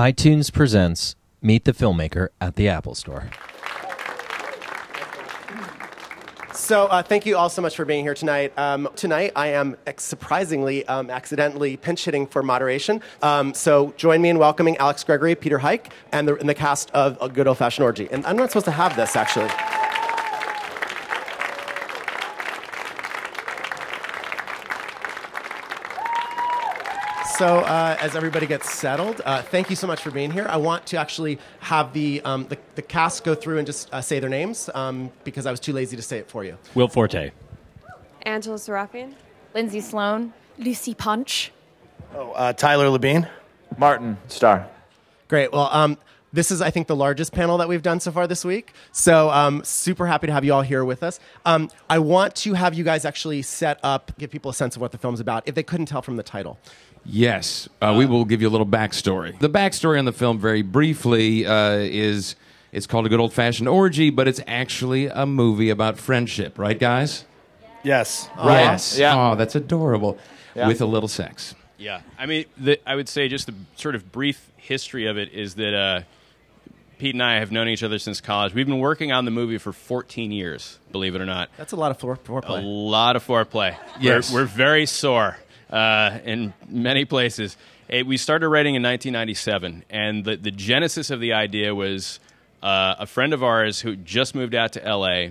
iTunes presents Meet the Filmmaker at the Apple Store. So, uh, thank you all so much for being here tonight. Um, tonight, I am surprisingly um, accidentally pinch hitting for moderation. Um, so, join me in welcoming Alex Gregory, Peter Huyck, and the, and the cast of A Good Old Fashioned Orgy. And I'm not supposed to have this, actually. So, uh, as everybody gets settled, uh, thank you so much for being here. I want to actually have the, um, the, the cast go through and just uh, say their names um, because I was too lazy to say it for you. Will Forte. Angela Sarafyan. Lindsay Sloane. Lucy Punch. Oh, uh, Tyler Labine. Martin Starr. Great. Well, um, this is, I think, the largest panel that we've done so far this week. So, um, super happy to have you all here with us. Um, I want to have you guys actually set up, give people a sense of what the film's about, if they couldn't tell from the title. Yes, uh, we will give you a little backstory. The backstory on the film, very briefly, uh, is it's called a good old fashioned orgy, but it's actually a movie about friendship, right, guys? Yes. Yes. Yeah. Oh, that's adorable. Yeah. With a little sex. Yeah, I mean, the, I would say just the sort of brief history of it is that uh, Pete and I have known each other since college. We've been working on the movie for 14 years, believe it or not. That's a lot of fore- A lot of foreplay. Yes. We're, we're very sore uh, in many places. Eh, we started writing in 1997, and the, the genesis of the idea was uh, a friend of ours who just moved out to LA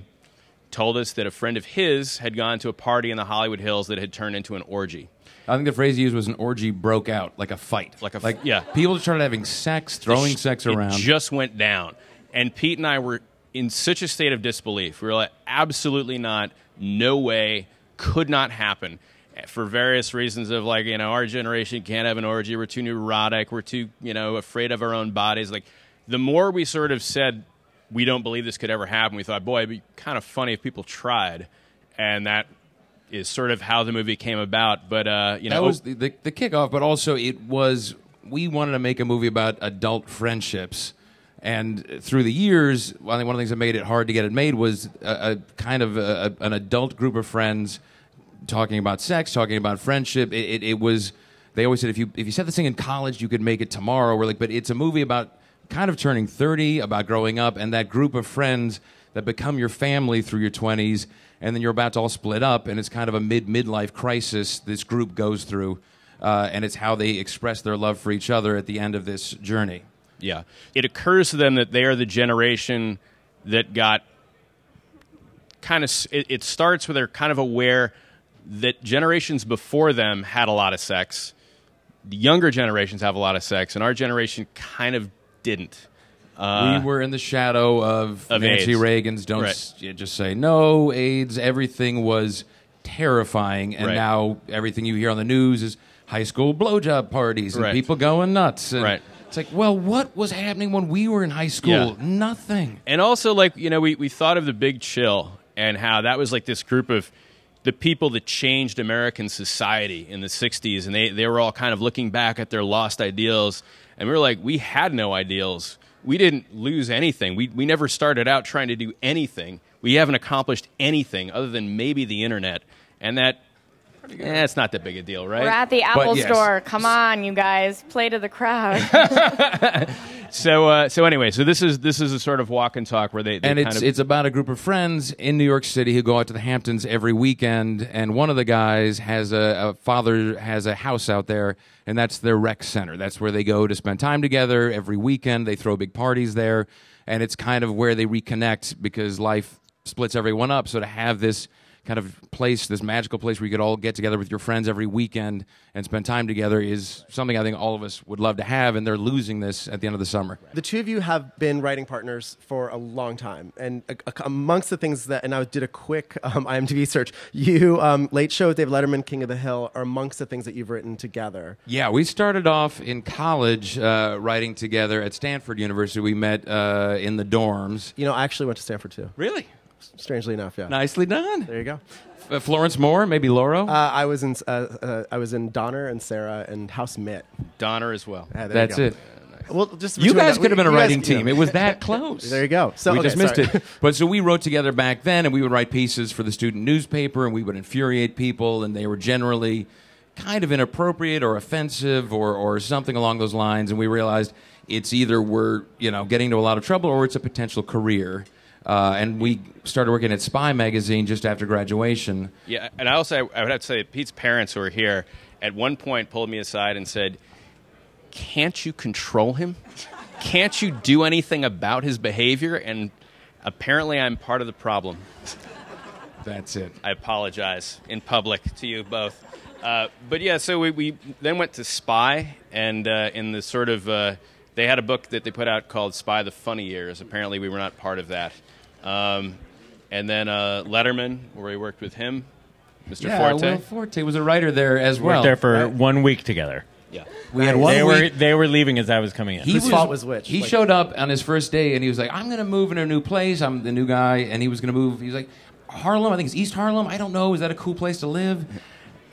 told us that a friend of his had gone to a party in the Hollywood Hills that had turned into an orgy. I think the phrase he used was an orgy broke out, like a fight. Like a f- like yeah. People just started having sex, throwing It- sex it around. just went down. And Pete and I were in such a state of disbelief. We were like, absolutely not, no way, could not happen. For various reasons of like, you know, our generation can't have an orgy, we're too neurotic, we're too, you know, afraid of our own bodies. Like the more we sort of said we don't believe this could ever happen, we thought, boy, it'd be kind of funny if people tried. And that is sort of how the movie came about. But uh, you know, that was the, the, the kickoff, but also it was we wanted to make a movie about adult friendships. And through the years, I think one of the things that made it hard to get it made was a, a kind of a, an adult group of friends talking about sex, talking about friendship. It, it, it was they always said if you if you set this thing in college, you could make it tomorrow. We're like, but it's a movie about kind of turning thirty, about growing up, and that group of friends that become your family through your twenties, and then you're about to all split up, and it's kind of a mid midlife crisis this group goes through, uh, and it's how they express their love for each other at the end of this journey. Yeah. It occurs to them that they are the generation that got kind of, it, it starts where they're kind of aware that generations before them had a lot of sex. The younger generations have a lot of sex, and our generation kind of didn't. We uh, were in the shadow of, of Nancy AIDS. Reagan's "Don't Right. s- just say no AIDS." Everything was terrifying, and Right. now everything you hear on the news is high school blowjob parties and Right. people going nuts. And Right. It's like, well, what was happening when we were in high school? Yeah. Nothing. and also like you know we, we thought of the big chill and how that was like this group of the people that changed american society in the 60s and they, they were all kind of looking back at their lost ideals and we were like we had no ideals we didn't lose anything. We, we never started out trying to do anything. We haven't accomplished anything other than maybe the internet. And that eh, it's not that big a deal right We're at the Apple yes. Store. Come on, you guys. Play to the crowd. so uh, so anyway so this is this is a sort of walk and talk where they, they and kind it's of it's about a group of friends in New York City who go out to the Hamptons every weekend, and one of the guys has a, a father has a house out there, and that's their rec center. That's where they go to spend time together every weekend. They throw big parties there, and it's kind of where they reconnect because life splits everyone up. So to have this kind of place, this magical place where you could all get together with your friends every weekend and spend time together is something I think all of us would love to have, and they're losing this at the end of the summer. The two of you have been writing partners for a long time, and a, a- amongst the things that, and I did a quick um, IMDb search. You, um, Late Show with Dave Letterman, King of the Hill, are amongst the things that you've written together. Yeah, we started off in college uh, writing together at Stanford University. We met uh, in the dorms. You know, I actually went to Stanford too. Really? Strangely enough, yeah. Nicely done. There you go. Uh, Florence Moore, maybe Lauro. Uh, I was in uh, uh, I was in Donner and Serra and House Mitt. donner as well Yeah, there That's you it. Well, just You guys that- could have been a you guys- writing you know. team. It was that close. There you go. So we okay, just missed sorry. it. But so we wrote together back then, and we would write pieces for the student newspaper, and we would infuriate people, and they were generally kind of inappropriate or offensive or, or something along those lines. And we realized it's either we're you know getting into a lot of trouble or it's a potential career. Uh, and we started working at Spy magazine just after graduation. Yeah, and I also I would have to say Pete's parents who were here at one point pulled me aside and said, "Can't you control him? Can't you do anything about his behavior?" And apparently, I'm part of the problem. That's it. I apologize in public to you both. Uh, but yeah, so we, we then went to Spy, and uh, in the sort of uh, they had a book that they put out called Spy: The Funny Years. Apparently, we were not part of that. Um, and then uh, Letterman, where he worked with him, Mr. Yeah, Forte. Will Forte was a writer there as well. Worked there for right? one week together. yeah. We had one They week. were they were leaving as I was coming in. He Whose fault was which? He Like- showed up on his first day and he was like, "I'm going to move in a new place. I'm the new guy." And he was going to move. He was like, "Harlem. I think it's East Harlem. I don't know. Is that a cool place to live?"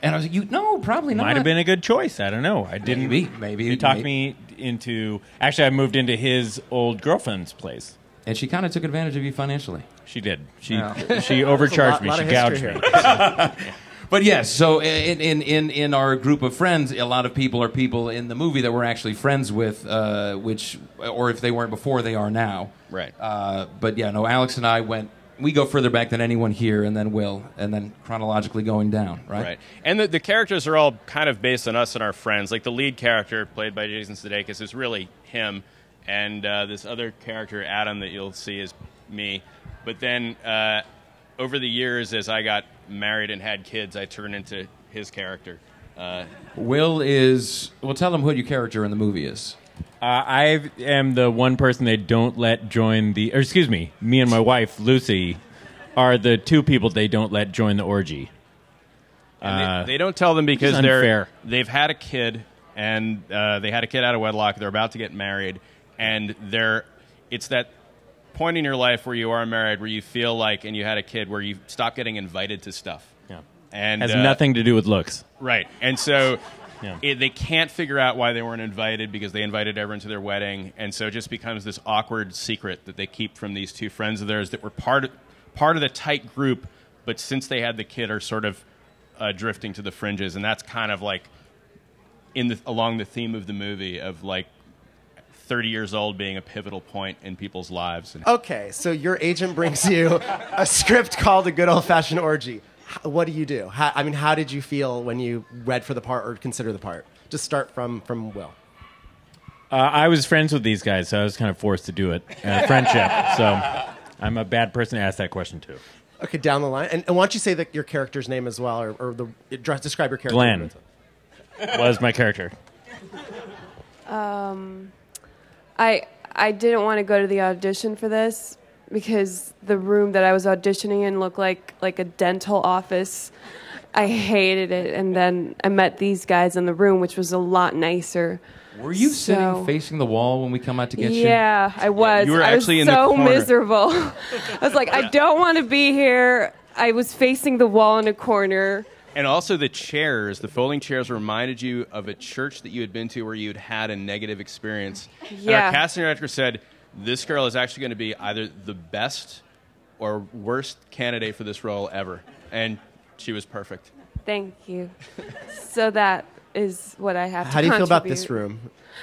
And I was like, "You no, probably not." Might have been a good choice. I don't know. I didn't. Maybe, maybe, He talked may- me into. Actually, I moved into his old girlfriend's place. And she kind of took advantage of you financially. She did. She Yeah. she overcharged lot- me. She gouged me. But yes, so in, in in in our group of friends, a lot of people are people in the movie that we're actually friends with, uh, which, or if they weren't before, they are now. Right. Uh, but yeah, no, Alex and I went. We go further back than anyone here, and then Will, and then chronologically going down. Right. Right. And the, the characters are all kind of based on us and our friends. Like the lead character, played by Jason Sudeikis, is really him. And uh, this other character, Adam, that you'll see is me. But then uh, over the years, as I got married and had kids, I turned into his character. Uh, Will is. Well, tell them who your character in the movie is. Uh, I am the one person they don't let join the. Or excuse me, me and my wife Lucy are the two people they don't let join the orgy. and Uh, they, they don't tell them because they're unfair. they've had a kid and uh, they had a kid out of wedlock. They're about to get married, and they're it's that point in your life where you are married, where you feel like, and you had a kid, where you stop getting invited to stuff. Yeah. And Has uh, nothing to do with looks. Right. And so Yeah. it, they can't figure out why they weren't invited because they invited everyone to their wedding. And so it just becomes this awkward secret that they keep from these two friends of theirs that were part of, part of the tight group, but since they had the kid are sort of uh, drifting to the fringes. And that's kind of like in the, along the theme of the movie of like 30 years old being a pivotal point in people's lives. And Okay, so your agent brings you a script called A Good Old Fashioned Orgy. What do you do? How, I mean, how did you feel when you read for the part or consider the part? Just start from, from Will. Uh, I was friends with these guys, so I was kind of forced to do it. Uh, friendship. So I'm a bad person to ask that question to. Okay, down the line. And, and why don't you say the, your character's name as well, or, or the, address- describe your character? Glenn was my character. I I didn't want to go to the audition for this because the room that I was auditioning in looked like like a dental office. I hated it, and then I met these guys in the room, which was a lot nicer. Were you So- sitting facing the wall when we come out to get you? Yeah, I was. you were I was actually in the so corner. miserable. I was like, I don't want to be here. I was facing the wall in a corner. And also the chairs, the folding chairs reminded you of a church that you had been to where you'd had a negative experience. And Yeah. our casting director said, this girl is actually going to be either the best or worst candidate for this role ever. And she was perfect. Thank you. so that is what I have to How do you feel about this room?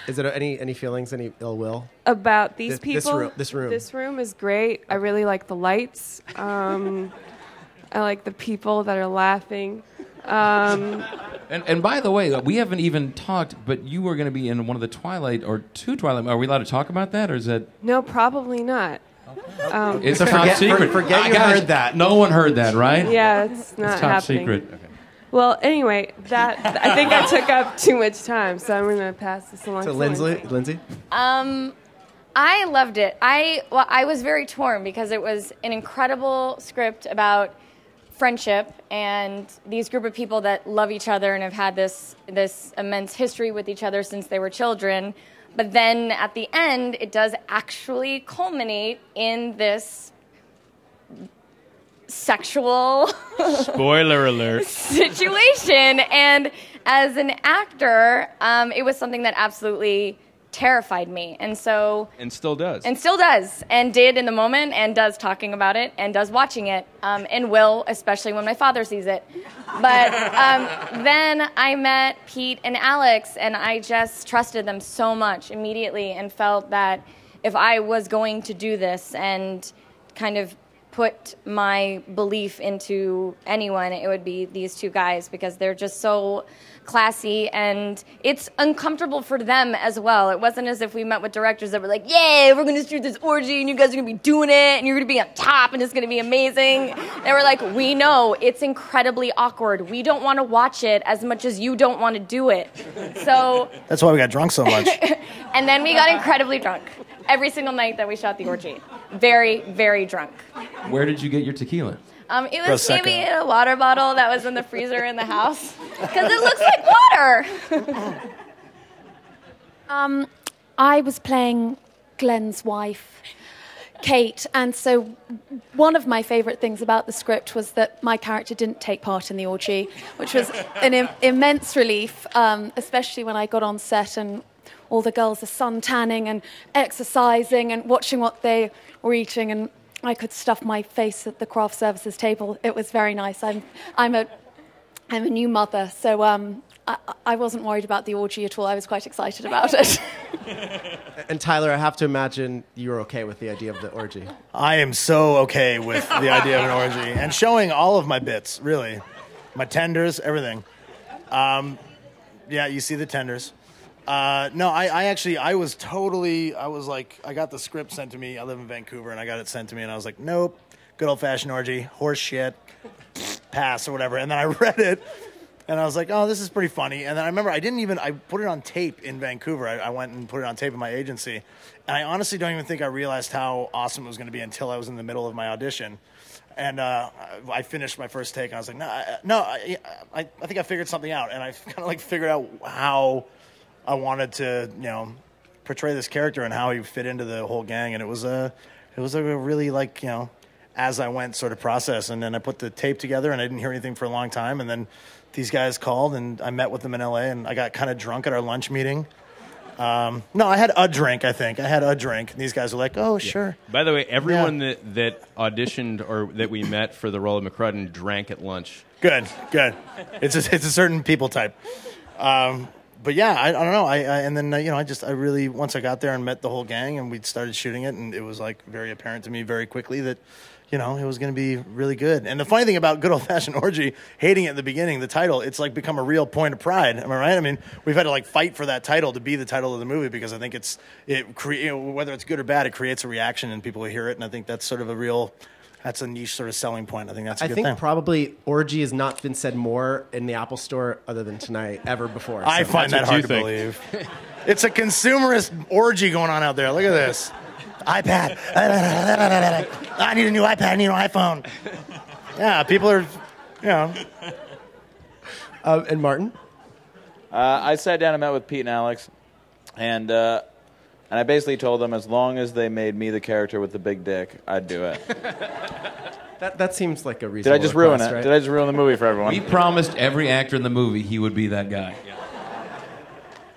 Is it any, any feelings, any ill will? about these This- this people. room- this room. This room is great. I really like the lights. Um, I like the people that are laughing. Um, And, and by the way, we haven't even talked, but you were going to be in one of the Twilight or two Twilight. Are we allowed to talk about that, or is that? no, probably not. Um, It's So top secret. for- forget you guys, heard that. No one heard that, right? yeah, it's not It's top happening. secret. Well, anyway, that I think I took up too much time, so I'm going to pass this along. So, to Lindsay, Lindsay? Um, I loved it. I well, I was very torn because it was an incredible script about friendship and these group of people that love each other and have had this this immense history with each other since they were children. But then at the end, it does actually culminate in this sexual Spoiler alert. situation. And as an actor, um, it was something that absolutely terrified me. And so and still does. and still does, and did in the moment, and does talking about it, and does watching it, um, and will, especially when my father sees it. But um, then I met Pete and Alex, and I just trusted them so much immediately, and felt that if I was going to do this and kind of put my belief into anyone, it would be these two guys because they're just so classy and it's uncomfortable for them as well. It wasn't as if we met with directors that were like, yay, we're going to shoot this orgy and you guys are going to be doing it and you're going to be on top and it's going to be amazing." They were like, "We know it's incredibly awkward. We don't want to watch it as much as you don't want to do it." So, That's why we got drunk so much. and then we got incredibly drunk every single night that we shot the orgy. Very, very drunk. Where did you get your tequila? Um, it was Prosecco. maybe in a water bottle that was in the freezer in the house because it looks like water. Um, I was playing Glenn's wife, Kate, and so one of my favourite things about the script was that my character didn't take part in the orgy, which was an Im- immense relief, um, especially when I got on set and all the girls are sun tanning and exercising and watching what they were eating and I could stuff my face at the craft services table. It was very nice. I'm, I'm a I'm a new mother, so um, I, I wasn't worried about the orgy at all. I was quite excited about it. And Tyler, I have to imagine you're okay with the idea of the orgy. I am so okay with the idea of an orgy and showing all of my bits, really. My tenders, everything. Um, yeah, you see the tenders. Uh, no, I, I actually, I was totally, I was like, I got the script sent to me. I live in Vancouver and I got it sent to me and I was like, nope, good old fashioned orgy, horse shit, pass or whatever. And then I read it and I was like, oh, this is pretty funny. And then I remember I didn't even, I put it on tape in Vancouver. I, I went and put it on tape in my agency. And I honestly don't even think I realized how awesome it was going to be until I was in the middle of my audition. And uh, I finished my first take, and I was like, "No, I, no, I, I, I think I figured something out." And I kind of like figured out how I wanted to, you know, portray this character and how he fit into the whole gang. And it was a, it was a really like, you know, as I went sort of process. And then I put the tape together, and I didn't hear anything for a long time. And then these guys called, and I met with them in LA, and I got kind of drunk at our lunch meeting. Um, no, I had a drink. I think I had a drink. And these guys were like, "Oh, sure." By the way, everyone that, that auditioned or that we met for the role of McCrudden drank at lunch. Good, good. It's a, it's a certain people type. Um, but yeah, I, I don't know. I, I and then uh, you know, I just I really once I got there and met the whole gang and we started shooting it, and it was like very apparent to me very quickly that you know it was going to be really good. And the funny thing about good old fashioned orgy, hating it in the beginning, the title, it's like become a real point of pride. Am I right? I mean, we've had to like fight for that title to be the title of the movie because I think it's it cre- whether it's good or bad, it creates a reaction and people hear it, and I think that's sort of a real. That's a niche sort of selling point. I think that's a I good think thing. probably orgy has not been said more in the Apple Store other than tonight ever before. I find that hard to you believe. it's a consumerist orgy going on out there. Look at this. iPad. I need a new iPad. I need an iPhone. Yeah, people are, you know. Uh, and Martin, Uh, I sat down and met with Pete and Alex, and uh, and I basically told them as long as they made me the character with the big dick, I'd do it. that, that seems like a reason. Did I just ruin request, it? right? Did I just ruin the movie for everyone? We promised every actor in the movie he would be that guy.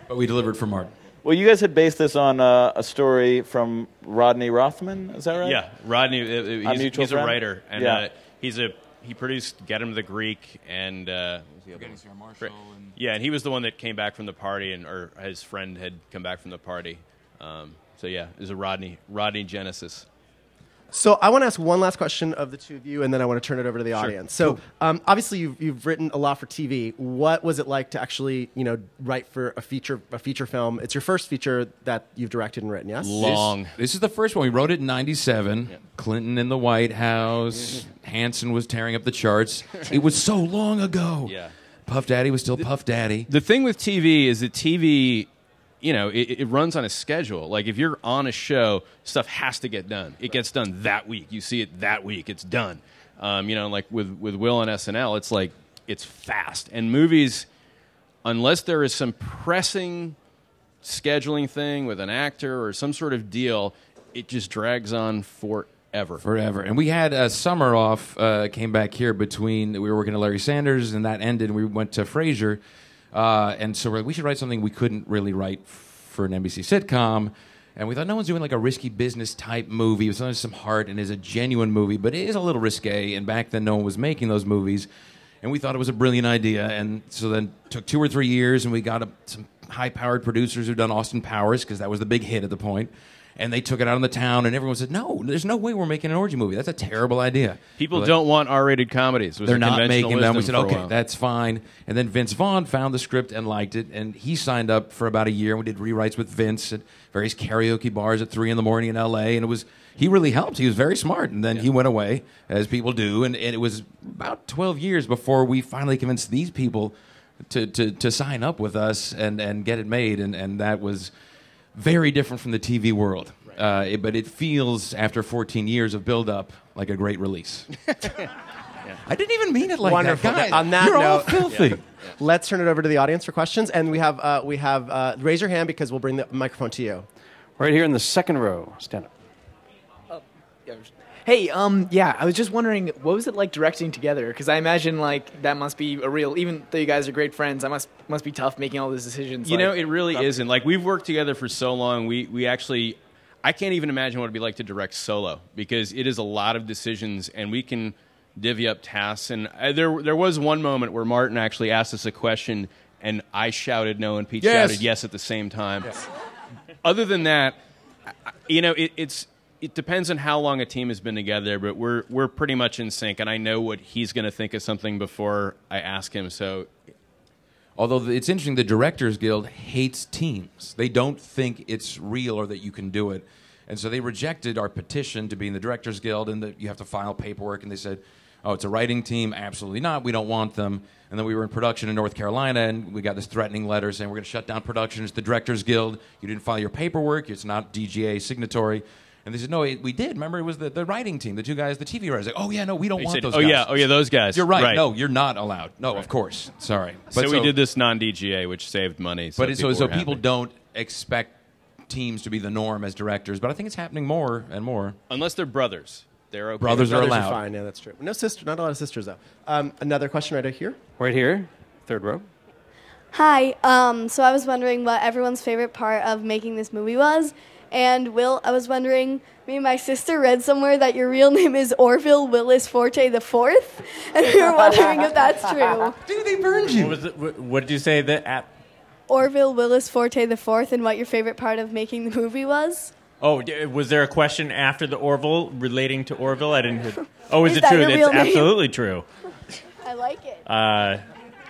But we delivered for Martin. well, you guys had based this on uh, a story from Rodney Rothman. Is that right? Yeah, Rodney. uh, uh, He's, mutual he's a writer, and Yeah. uh, he's a he produced Get Him to the Greek, and uh, what was the other yeah, and he was the one that came back from the party, and or his friend had come back from the party. Um, so yeah, it was a Rodney Rodney Genesis. So I want to ask one last question of the two of you, and then I want to turn it over to the audience. So um, obviously you've, you've written a lot for TV. What was it like to actually, you know, write for a feature a feature film? It's your first feature that you've directed and written, yes? Long. This, this is the first one. We wrote it in 97. Clinton in the White House. Hanson was tearing up the charts. It was so long ago. Yeah. Puff Daddy was still Puff Daddy. The thing with TV is that TV, you know, it, it runs on a schedule. Like if you're on a show, stuff has to get done. It gets done that week. You see it that week. It's done. Um, you know, like with with Will on SNL, it's like it's fast. And movies, unless there is some pressing scheduling thing with an actor or some sort of deal, it just drags on forever. Forever. And we had a summer off, uh, came back here between, we were working at Larry Sanders, and that ended, we went to Frasier. Uh, and so we're like, we should write something we couldn't really write for an NBC sitcom. And we thought no one's doing like a risky business type movie. There's some heart and is a genuine movie, but it is a little risque. And back then, no one was making those movies. And we thought it was a brilliant idea. And so then took two or three years, and we got a, some high powered producers who'd done Austin Powers because that was the big hit at the point. And they took it out in the town, and everyone said, "No, there's no way we're making an orgy movie. That's a terrible idea." People like, don't want R-rated comedies. was they're not making them. We said, okay, that's fine. And then Vince Vaughn found the script and liked it, and he signed up for about a year. We did rewrites with Vince at various karaoke bars at three in the morning in L.A. And it was he really helped. He was very smart. And then he went away, as people do. And, and it was about twelve years before we finally convinced these people to to, to sign up with us and, and get it made. And, and that was very different from the TV world. Uh, it- but it feels, after 14 years of build-up, like a great release. I didn't even mean it like Wonderful. that. Guys, On that you're all note, filthy. let's turn it over to the audience for questions. And we have uh, we have uh, raise your hand because we'll bring the microphone to you. Right here in the second row. Stand up. Hey, um, yeah, I was just wondering, what was it like directing together? Because I imagine like that must be a real. Even though you guys are great friends, that must must be tough making all those decisions. You like- know, it really isn't. Like we've worked together for so long. We we actually, I can't even imagine what it'd be like to direct solo because it is a lot of decisions, and we can divvy up tasks. And uh, there there was one moment where Martin actually asked us a question, and I shouted no, and Pete Yes. shouted yes at the same time. Other than that, I- I- you know, it, it's. It depends on how long a team has been together, but we're we're pretty much in sync, and I know what he's going to think of something before I ask him. So Although it's interesting, the Directors Guild hates teams. They don't think it's real or that you can do it. And so they rejected our petition to be in the Directors Guild and that you have to file paperwork. And they said, oh, it's a writing team. Absolutely not. We don't want them. And then we were in production in North Carolina and we got this threatening letter saying we're going to shut down production. It's the Directors Guild. You didn't file your paperwork. It's not DGA signatory. And they said, no, it, we did. Remember, it was the, the writing team, the two guys, the TV writers. Like, oh, yeah, no, we don't He want said, those "Oh, guys. yeah, oh, yeah, those guys." You're right. Right. No, you're not allowed. No, of course. Sorry. so, we did this non DGA, which saved money. So but it- so, people so were people happy. don't expect teams to be the norm as directors, but I think it's happening more and more. unless they're brothers, they're okay. Brothers are Brothers allowed. fine. Yeah, that's true. No sister. Not a lot of sisters though. Um, another question right here. Right here, third row. Hi. Um, so I was wondering what everyone's favorite part of making this movie was. And Will, I was wondering, me and my sister read somewhere that your real name is Orville Willis Forte the Fourth, and we were wondering if that's true. Dude, they burned What, was it, what, what did you say that at? Orville Willis Forte the Fourth, and what your favorite part of making the movie was. Oh, d- was there a question after the Orville relating to Orville? I didn't hear. Oh, is, Is it true? your It's name? absolutely true. I like it. Uh,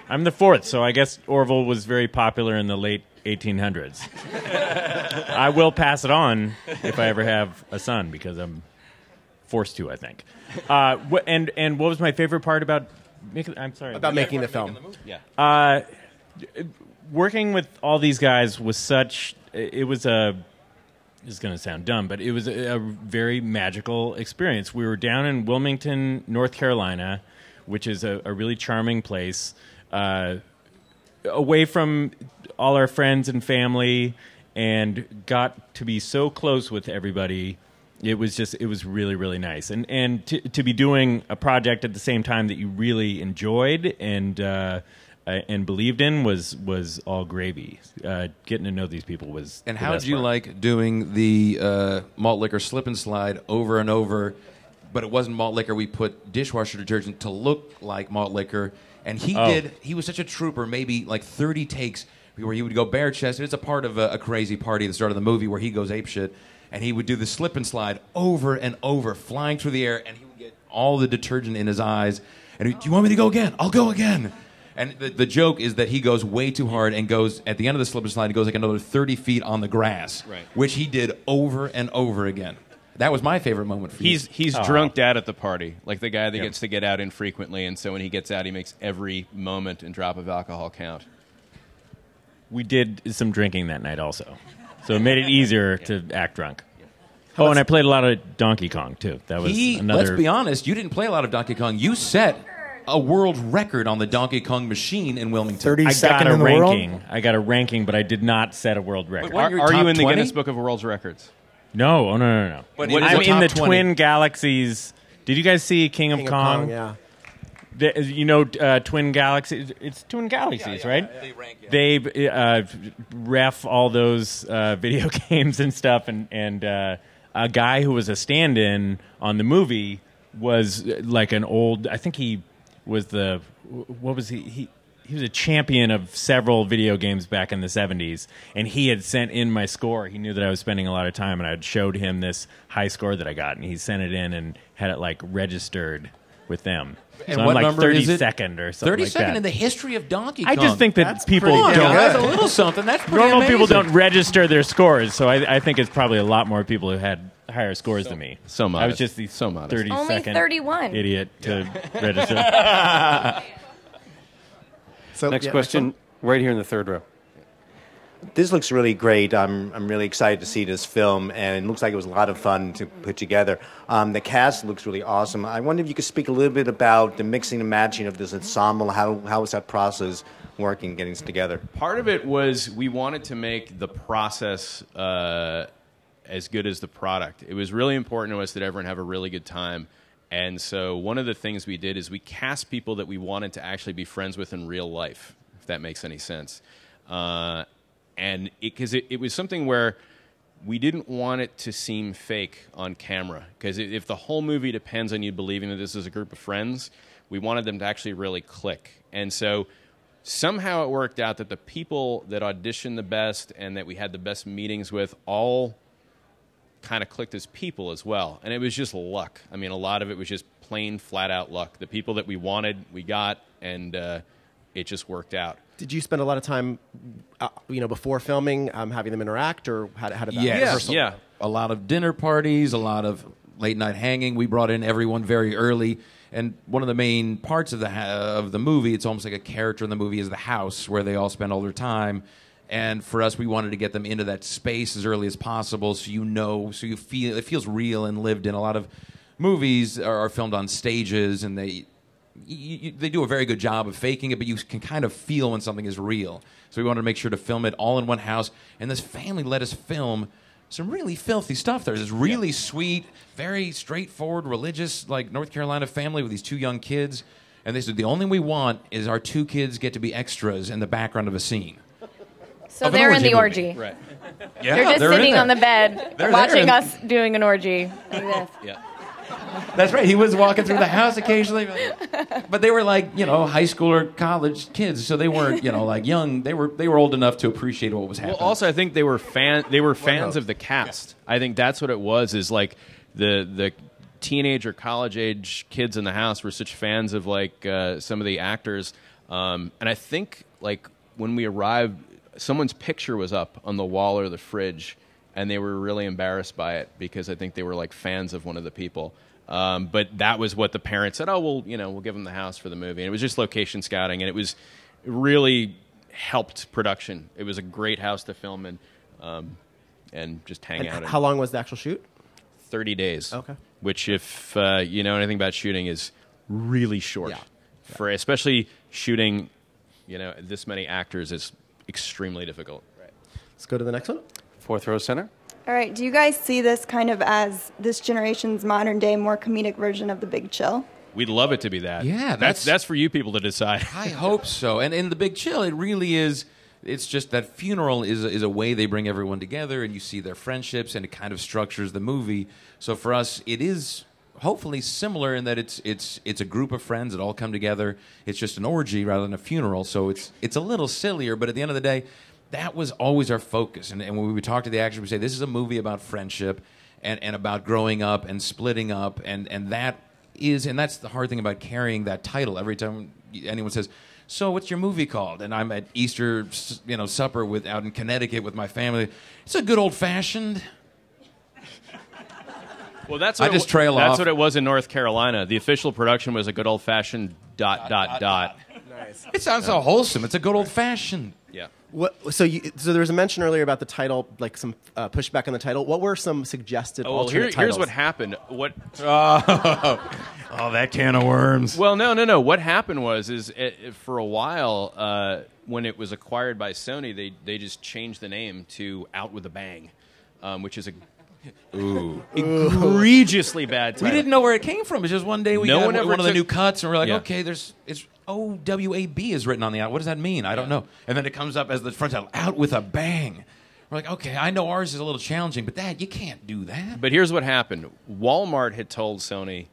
I'm the fourth, so I guess Orville was very popular in the late 1800s. I will pass it on if I ever have a son because I'm forced to. I think. Uh, wh- and and what was my favorite part about? Making, I'm sorry About making the film. Yeah. Uh, working with all these guys was such. It was a. This is going to sound dumb, but it was a, a very magical experience. We were down in Wilmington, North Carolina, which is a, a really charming place, uh, away from all our friends and family, and got to be so close with everybody. It was just, it was really, really nice, and and to, to be doing a project at the same time that you really enjoyed and uh, uh, and believed in was was all gravy. Uh, getting to know these people was. And how did you part. like doing the uh, malt liquor slip and slide over and over? But it wasn't malt liquor. We put dishwasher detergent to look like malt liquor, and he Oh. did. He was such a trooper. Maybe like thirty takes where he would go bare chested. It's a part of a, a crazy party at the start of the movie where he goes ape shit, and he would do the slip and slide over and over, flying through the air, and he would get all the detergent in his eyes. And he, do you want me to go again? I'll go again. And the, the joke is that he goes way too hard and goes at the end of the slip and slide. He goes like another thirty feet on the grass, Right. which he did over and over again. That was my favorite moment for He's you. he's Aw. drunk dad at the party, like the guy that Yep. gets to get out infrequently, and so when he gets out, he makes every moment and drop of alcohol count. we did some drinking that night also, so it made it easier to act drunk. Oh, and I played a lot of Donkey Kong too. That was He, another. let's be honest, you didn't play a lot of Donkey Kong. You set a world record on the Donkey Kong machine in Wilmington. Thirty I got a in the ranking. world. I got a ranking, but I did not set a world record. what? Are, You're you top in the Guinness Book of World Records? No, oh, no, no, no. What no. I'm it, in top the 20? Twin Galaxies. Did you guys see King of King of Kong? Kong, yeah. the, you know, uh, Twin Galaxies. It's Twin Galaxies, right? They rank, yeah. They uh, ref all those uh, video games and stuff, and and uh, a guy who was a stand-in on the movie was uh, like an old. I think he was the what was he he. He was a champion of several video games back in the 70s, and he had sent in my score. He knew that I was spending a lot of time, and I had showed him this high score that I got, and he sent it in and had it like registered with them. And so what I'm like number 30 is it? second or something 30 like second that. in the history of Donkey Kong. I just think that That's people pretty don't. That's a little something. That's pretty Normal people don't register their scores, so I, I think it's probably a lot more people who had higher scores than me. so much. I was just the So modest. 30 Only second 31. idiot to register. So, Next yeah, question, right here in the third row. This looks really great. I'm, I'm really excited to see this film, and it looks like it was a lot of fun to put together. Um, the cast looks really awesome. I wonder if you could speak a little bit about the mixing and matching of this ensemble. How, how was that process working, getting this together? Part of it was we wanted to make the process uh, as good as the product. It was really important to us that everyone have a really good time. And so one of the things we did is we cast people that we wanted to actually be friends with in real life, if that makes any sense. Uh, and because it, it was something where we didn't want it to seem fake on camera because if the whole movie depends on you believing that this is a group of friends we wanted them to actually really click and so somehow it worked out that the people that auditioned the best and that we had the best meetings with all kind of clicked as people as well and it was just luck i mean a lot of it was just plain flat out luck the people that we wanted we got and uh, it just worked out Did you spend a lot of time, uh, you know, before filming, um, having them interact, or how, how did that? Yes. rehearsal? yeah a lot of dinner parties, a lot of late night hanging. We brought in everyone very early, and one of the main parts of the ha- of the movie, it's almost like a character in the movie, is the house where they all spend all their time. And for us, we wanted to get them into that space as early as possible, so you know, so you feel it feels real and lived in. A lot of movies are, are filmed on stages, and they you, you, they do a very good job of faking it, but you can kind of feel when something is real. So we wanted to make sure to film it all in one house. And this family let us film some really filthy stuff. There's this really sweet, very straightforward, religious, like North Carolina family with these two young kids. And they said the only we want is our two kids get to be extras in the background of a scene. So Of they're in the orgy orgy. right Yeah, They're just in sitting on the bed They're watching there. us doing an orgy like this. yeah That's right. He was walking through the house occasionally, but they were like you know high school or college kids, so they weren't you know like young. They were they were old enough to appreciate what was happening. Well, also, I think they were fan. They were fans of the cast. I think that's what it was. Is like the the teenage or college age kids in the house were such fans of like uh, some of the actors, um, and I think like when we arrived, someone's picture was up on the wall or the fridge, and they were really embarrassed by it because I think they were like fans of one of the people. Um, but that was what the parents said. Oh, well, you know, we'll give them the house for the movie. And it was just location scouting, and it was it really helped production. It was a great house to film in, um, and just hang And out. how long was the actual shoot? Thirty days. Okay. Which, if uh, you know anything about shooting, is really short. Yeah. For especially shooting, you know, this many actors is extremely difficult. Right. Let's go to the next one. Fourth row center. All right. Do you guys see this kind of as this generation's modern day, more comedic version of The Big Chill? We'd love it to be that. Yeah, that's that's- that's for you people to decide. I hope so. And in the Big Chill, it really is. It's just that funeral is is a way they bring everyone together, and you see their friendships, and it kind of structures the movie. So for us, it is hopefully similar in that it's it's it's a group of friends that all come together. It's just an orgy rather than a funeral. So it's it's a little sillier, but at the end of the day, that was always our focus. And, and when we would talk to the actors, we say this is a movie about friendship and, and about growing up and splitting up, and and that is and that's the hard thing about carrying that title. Every time anyone says. So what's your movie called? And I'm at Easter, you know, supper with out in Connecticut with my family. It's a good old fashioned. Well, that's what it just wa- trail That's off. what it was in North Carolina. The official production was a good old fashioned dot dot dot. Nice. It sounds so wholesome. It's a good old fashioned. Yeah. What, so, you, so there was a mention earlier about the title, like some uh, pushback on the title. What were some suggested Oh, well, alternate here, titles? here's what happened. What? Oh, that can of worms. Well, no, no, no. What happened was, is it, it- for a while uh, when it was acquired by Sony, they they just changed the name to Out with a Bang, um, which is a Ooh. Egregiously bad We didn't know where it came from. It's just one day we No got one one, ever of the new cuts, and we're like, Yeah. okay, there's it's O W A B is written on the out. What does that mean? I don't know. And then it comes up as the front title, out with a bang. We're like, okay, I know ours is a little challenging, but that you can't do that. But here's what happened Walmart had told Sony,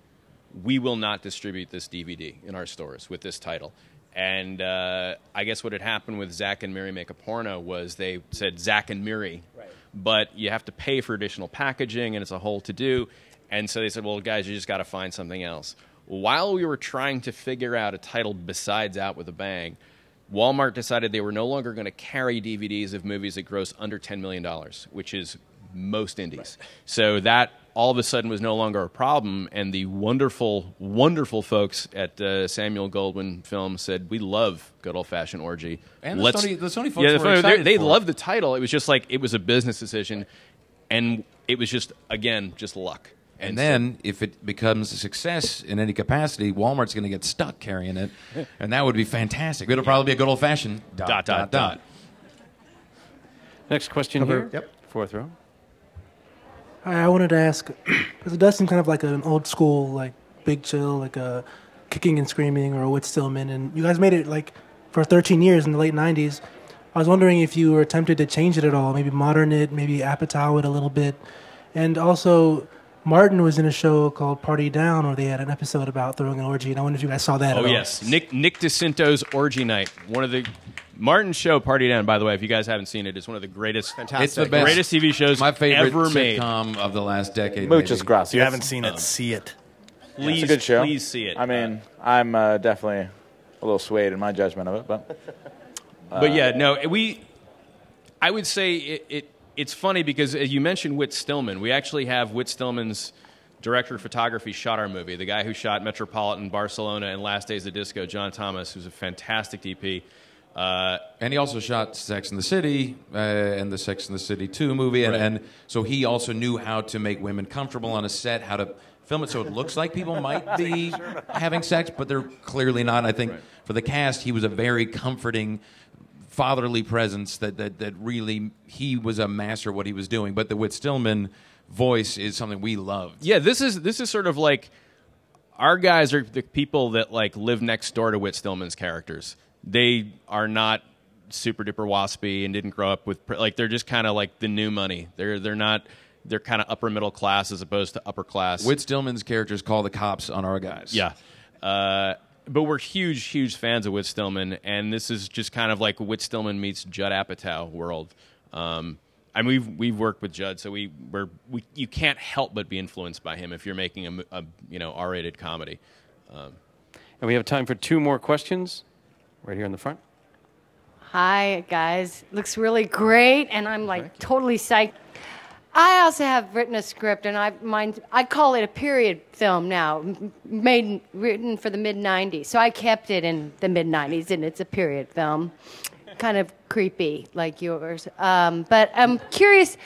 we will not distribute this DVD in our stores with this title. And uh, I guess what had happened with Zack and Miri Make a Porno was they said Zack and Miri, but you have to pay for additional packaging and it's a whole to do. And so they said, well, guys, you just got to find something else. While we were trying to figure out a title besides Out with a Bang, Walmart decided they were no longer going to carry DVDs of movies that gross under $10 million, which is most indies. So that all of a sudden was no longer a problem, and the wonderful, wonderful folks at uh, Samuel Goldwyn Film said, "We love Good Old Fashioned Orgy." And the Sony- the Sony folks yeah, were the Sony- excited they, they for it. loved the title. It was just like it was a business decision, and it was just again just luck. And so- then, if it becomes a success in any capacity, Walmart's going to get stuck carrying it, and that would be fantastic. It'll probably be a good old fashioned dot Dot, dot dot, dot. dot. Next question Over- here. yep. Fourth row. I wanted to ask because it does seem kind of like an old school, like Big Chill, like a kicking and screaming or a Whit Stillman, and you guys made it like for 13 years in the late 90s. I was wondering if you were tempted to change it at all, maybe modern it, maybe Apatow it a little bit, and also. Martin was in a show called Party Down where they had an episode about throwing an orgy, and I wonder if you guys saw that. Oh at all. yes, Nick Nick DiCintio's Orgy Night. One of the Martin show Party Down. By the way, if you guys haven't seen it, it's one of the greatest, It's the best. greatest TV shows My favorite ever made. sitcom of the last decade. Muchas maybe. gracias. If you haven't seen it, see it. Please, it's a good show. please see it. I mean, I'm uh, definitely a little swayed in my judgment of it, but but yeah, no, we. I would say it, it. It's funny because as you mentioned Whit Stillman. We actually have Whit Stillman's director of photography shot our movie. The guy who shot Metropolitan, Barcelona, and Last Days of Disco, John Thomas, who's a fantastic DP. Uh, And he also shot Sex in the City uh, and the Sex in the City 2 movie. And, Right. and so he also knew how to make women comfortable on a set, how to film it so it looks like people might be having sex, but they're clearly not. I think for the cast, he was a very comforting, fatherly presence that, that, that really, he was a master of what he was doing. But the Whit Stillman voice is something we loved. Yeah, this is this is sort of like our guys are the people that like live next door to Whit Stillman's characters. They are not super duper waspy and didn't grow up with like they're just kind of like the new money. They're they're not they're kind of upper middle class as opposed to upper class. Whit Stillman's characters call the cops on our guys. Yeah. Uh, but we're huge, huge fans of Whit Stillman, and this is just kind of like Whit Stillman meets Judd Apatow world. Um, and we've we've worked with Judd, so we we're, we you can't help but be influenced by him if you're making a, a you know R-rated comedy. Um, And we have time for two more questions. Right here in the front. Hi, guys. Looks really great, and I'm like totally psyched. I also have written a script, and I mine, I call it a period film now, made written for the mid '90s. So I kept it in the mid '90s, and it's a period film, kind of creepy like yours. Um, but I'm curious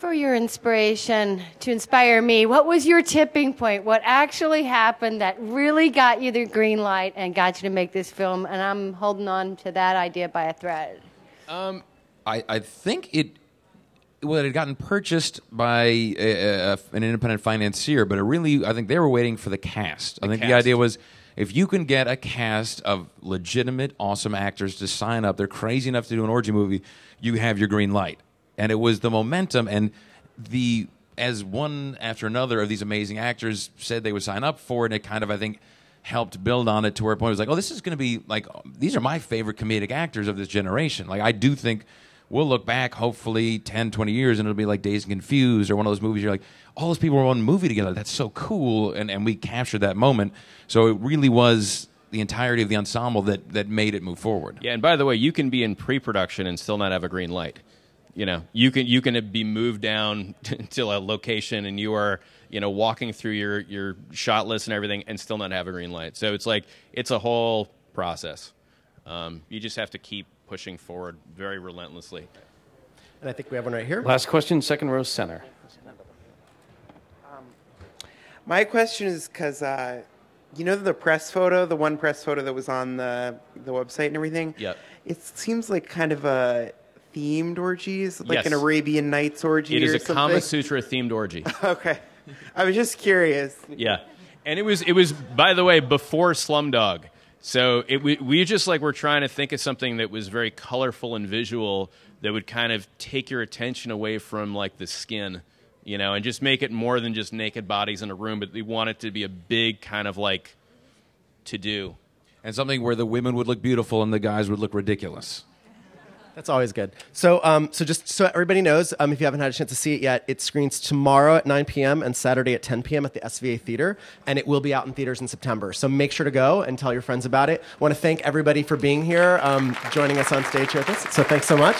for your inspiration to inspire me. What was your tipping point? What actually happened that really got you the green light and got you to make this film? And I'm holding on to that idea by a thread. Um, I, I think it well it had gotten purchased by a, a, an independent financier, but it really I think they were waiting for the cast. I think the idea was if you can get a cast of legitimate, awesome actors to sign up, they're crazy enough to do an orgy movie, you have your green light. And it was the momentum and the as one after another of these amazing actors said they would sign up for it, and it kind of I think helped build on it to where a point it was like, oh, this is going to be like these are my favorite comedic actors of this generation. Like I do think we'll look back hopefully 10 20 years and it'll be like dazed and confused or one of those movies you're like all those people were on a movie together that's so cool and, and we captured that moment so it really was the entirety of the ensemble that, that made it move forward yeah, and by the way, you can be in pre-production and still not have a green light. You know, you can you can be moved down to a location and you are you know walking through your your shot list and everything and still not have a green light. So it's like it's a whole process. Um, you just have to keep pushing forward very relentlessly. And I think we have one right here. Last question, second row center. My question is because uh, you know the press photo, the one press photo that was on the the website and everything. Yep. It seems like kind of a themed orgies, like Yes. an Arabian Nights orgy It is or a something? Kama Sutra themed orgy. okay, I was just curious. Yeah, and it was it was by the way before Slumdog, so it we, we just like were trying to think of something that was very colorful and visual that would kind of take your attention away from like the skin, you know, and just make it more than just naked bodies in a room, but we want it to be a big kind of like to do. And something where the women would look beautiful and the guys would look ridiculous. That's always good. So, um, so just so everybody knows, um, if you haven't had a chance to see it yet, it screens tomorrow at 9 p.m. and Saturday at 10 p.m. at the SVA Theater, and it will be out in theaters in September. So make sure to go and tell your friends about it. I want to thank everybody for being here, um, joining us on stage here with us. So thanks so much.